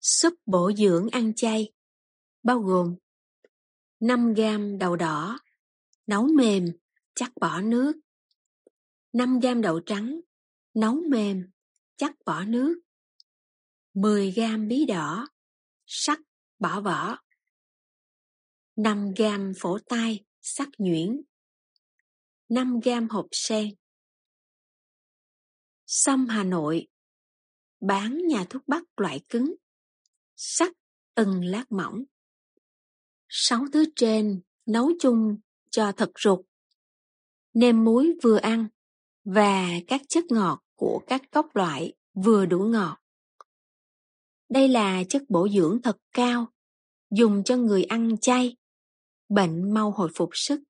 Súp bổ dưỡng ăn chay bao gồm 5 gam đậu đỏ, nấu mềm, chắc bỏ nước. 5 gam đậu trắng, nấu mềm, chắc bỏ nước. 10 gam bí đỏ, sắc, bỏ vỏ. 5 gam phổ tai, sắc nhuyễn. 5 gam hộp sen. Sâm Hà Nội Bán nhà thuốc bắc loại cứng Sắc từng lát mỏng. Sáu thứ trên nấu chung cho thật ruột, Nêm muối vừa ăn Và các chất ngọt của các cốc loại vừa đủ ngọt. Đây là chất bổ dưỡng thật cao Dùng cho người ăn chay Bệnh mau hồi phục sức.